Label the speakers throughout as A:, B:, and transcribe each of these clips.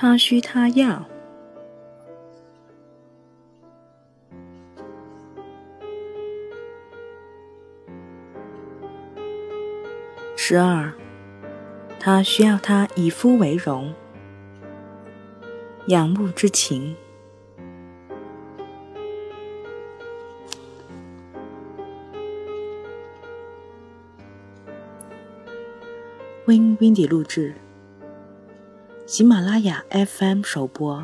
A: 他需他要。十二，他需要他以夫为荣，仰慕之情。Win Windy 录制，喜马拉雅 FM 首播。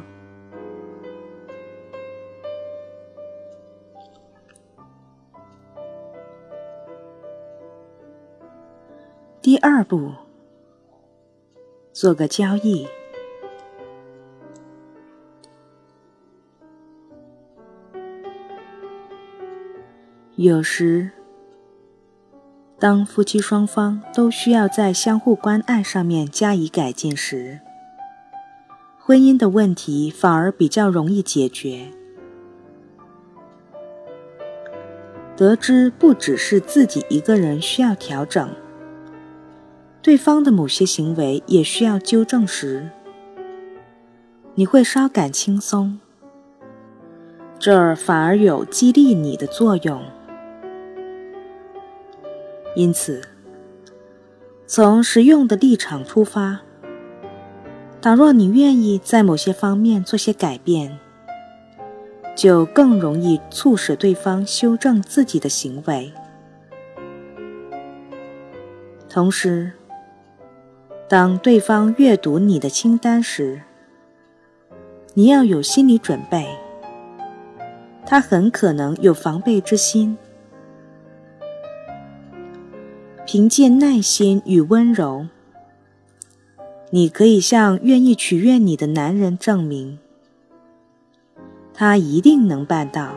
A: 第二步，做个交易。有时。当夫妻双方都需要在相互关爱上面加以改进时，婚姻的问题反而比较容易解决。得知不只是自己一个人需要调整，对方的某些行为也需要纠正时，你会稍感轻松，这儿反而有激励你的作用。因此，从实用的立场出发，倘若你愿意在某些方面做些改变，就更容易促使对方修正自己的行为。同时，当对方阅读你的清单时，你要有心理准备，他很可能有防备之心。凭借耐心与温柔，你可以向愿意取悦你的男人证明，他一定能办到。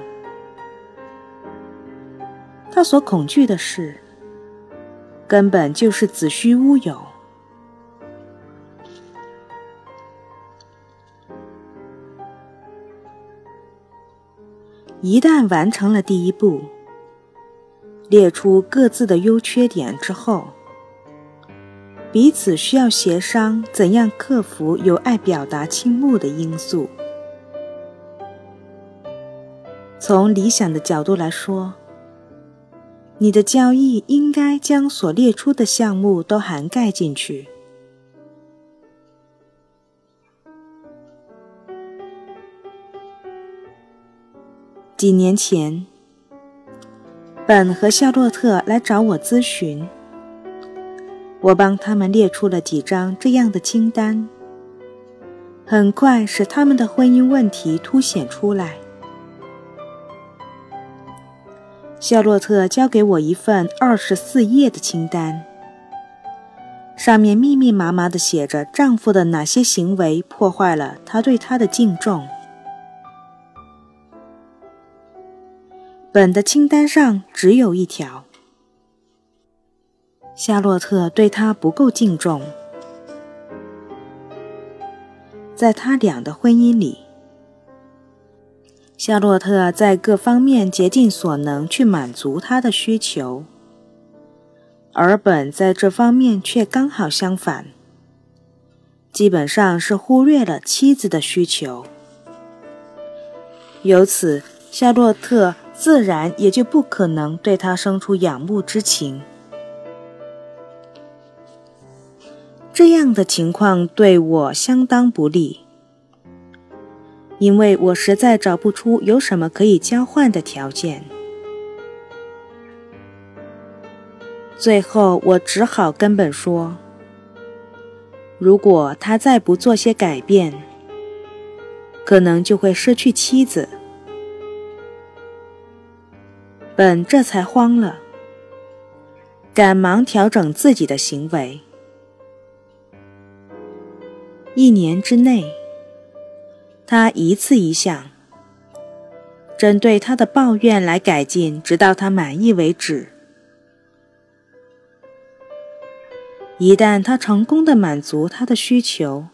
A: 他所恐惧的事，根本就是子虚乌有。一旦完成了第一步。列出各自的优缺点之后，彼此需要协商怎样克服有爱表达倾慕的因素。从理想的角度来说，你的交易应该将所列出的项目都涵盖进去。几年前。本和夏洛特来找我咨询，我帮他们列出了几张这样的清单，很快使他们的婚姻问题凸显出来。夏洛特交给我一份二十四页的清单，上面密密麻麻地写着丈夫的哪些行为破坏了她对他的敬重。本的清单上只有一条：夏洛特对他不够敬重。在他俩的婚姻里，夏洛特在各方面竭尽所能去满足他的需求，而本在这方面却刚好相反，基本上是忽略了妻子的需求。由此，夏洛特。自然也就不可能对他生出仰慕之情。这样的情况对我相当不利，因为我实在找不出有什么可以交换的条件。最后，我只好跟本说：如果他再不做些改变，可能就会失去妻子。本这才慌了，赶忙调整自己的行为。一年之内，他一次一项针对他的抱怨来改进，直到他满意为止。一旦他成功的满足他的需求，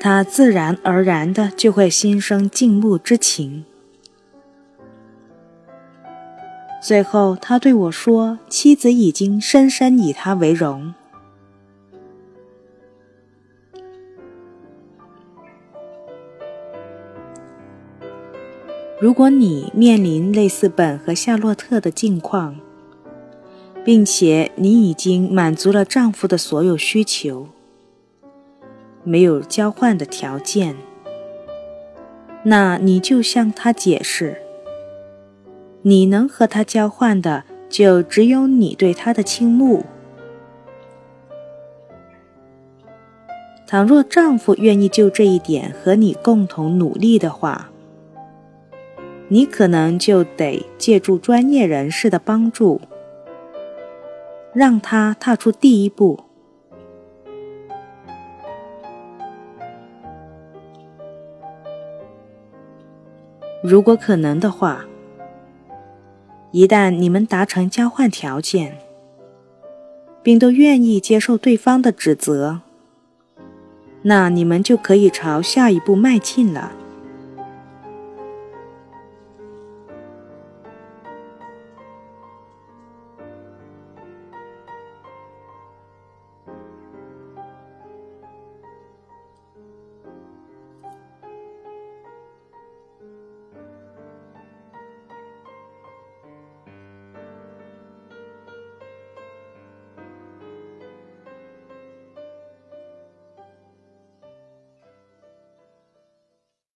A: 他自然而然的就会心生敬慕之情。最后，他对我说：“妻子已经深深以他为荣。”如果你面临类似本和夏洛特的境况，并且你已经满足了丈夫的所有需求，没有交换的条件，那你就向他解释，你能和他交换的就只有你对他的倾慕。倘若丈夫愿意就这一点和你共同努力的话，你可能就得借助专业人士的帮助，让他踏出第一步。如果可能的话，一旦你们达成交换条件，并都愿意接受对方的指责。那你们就可以朝下一步迈进了。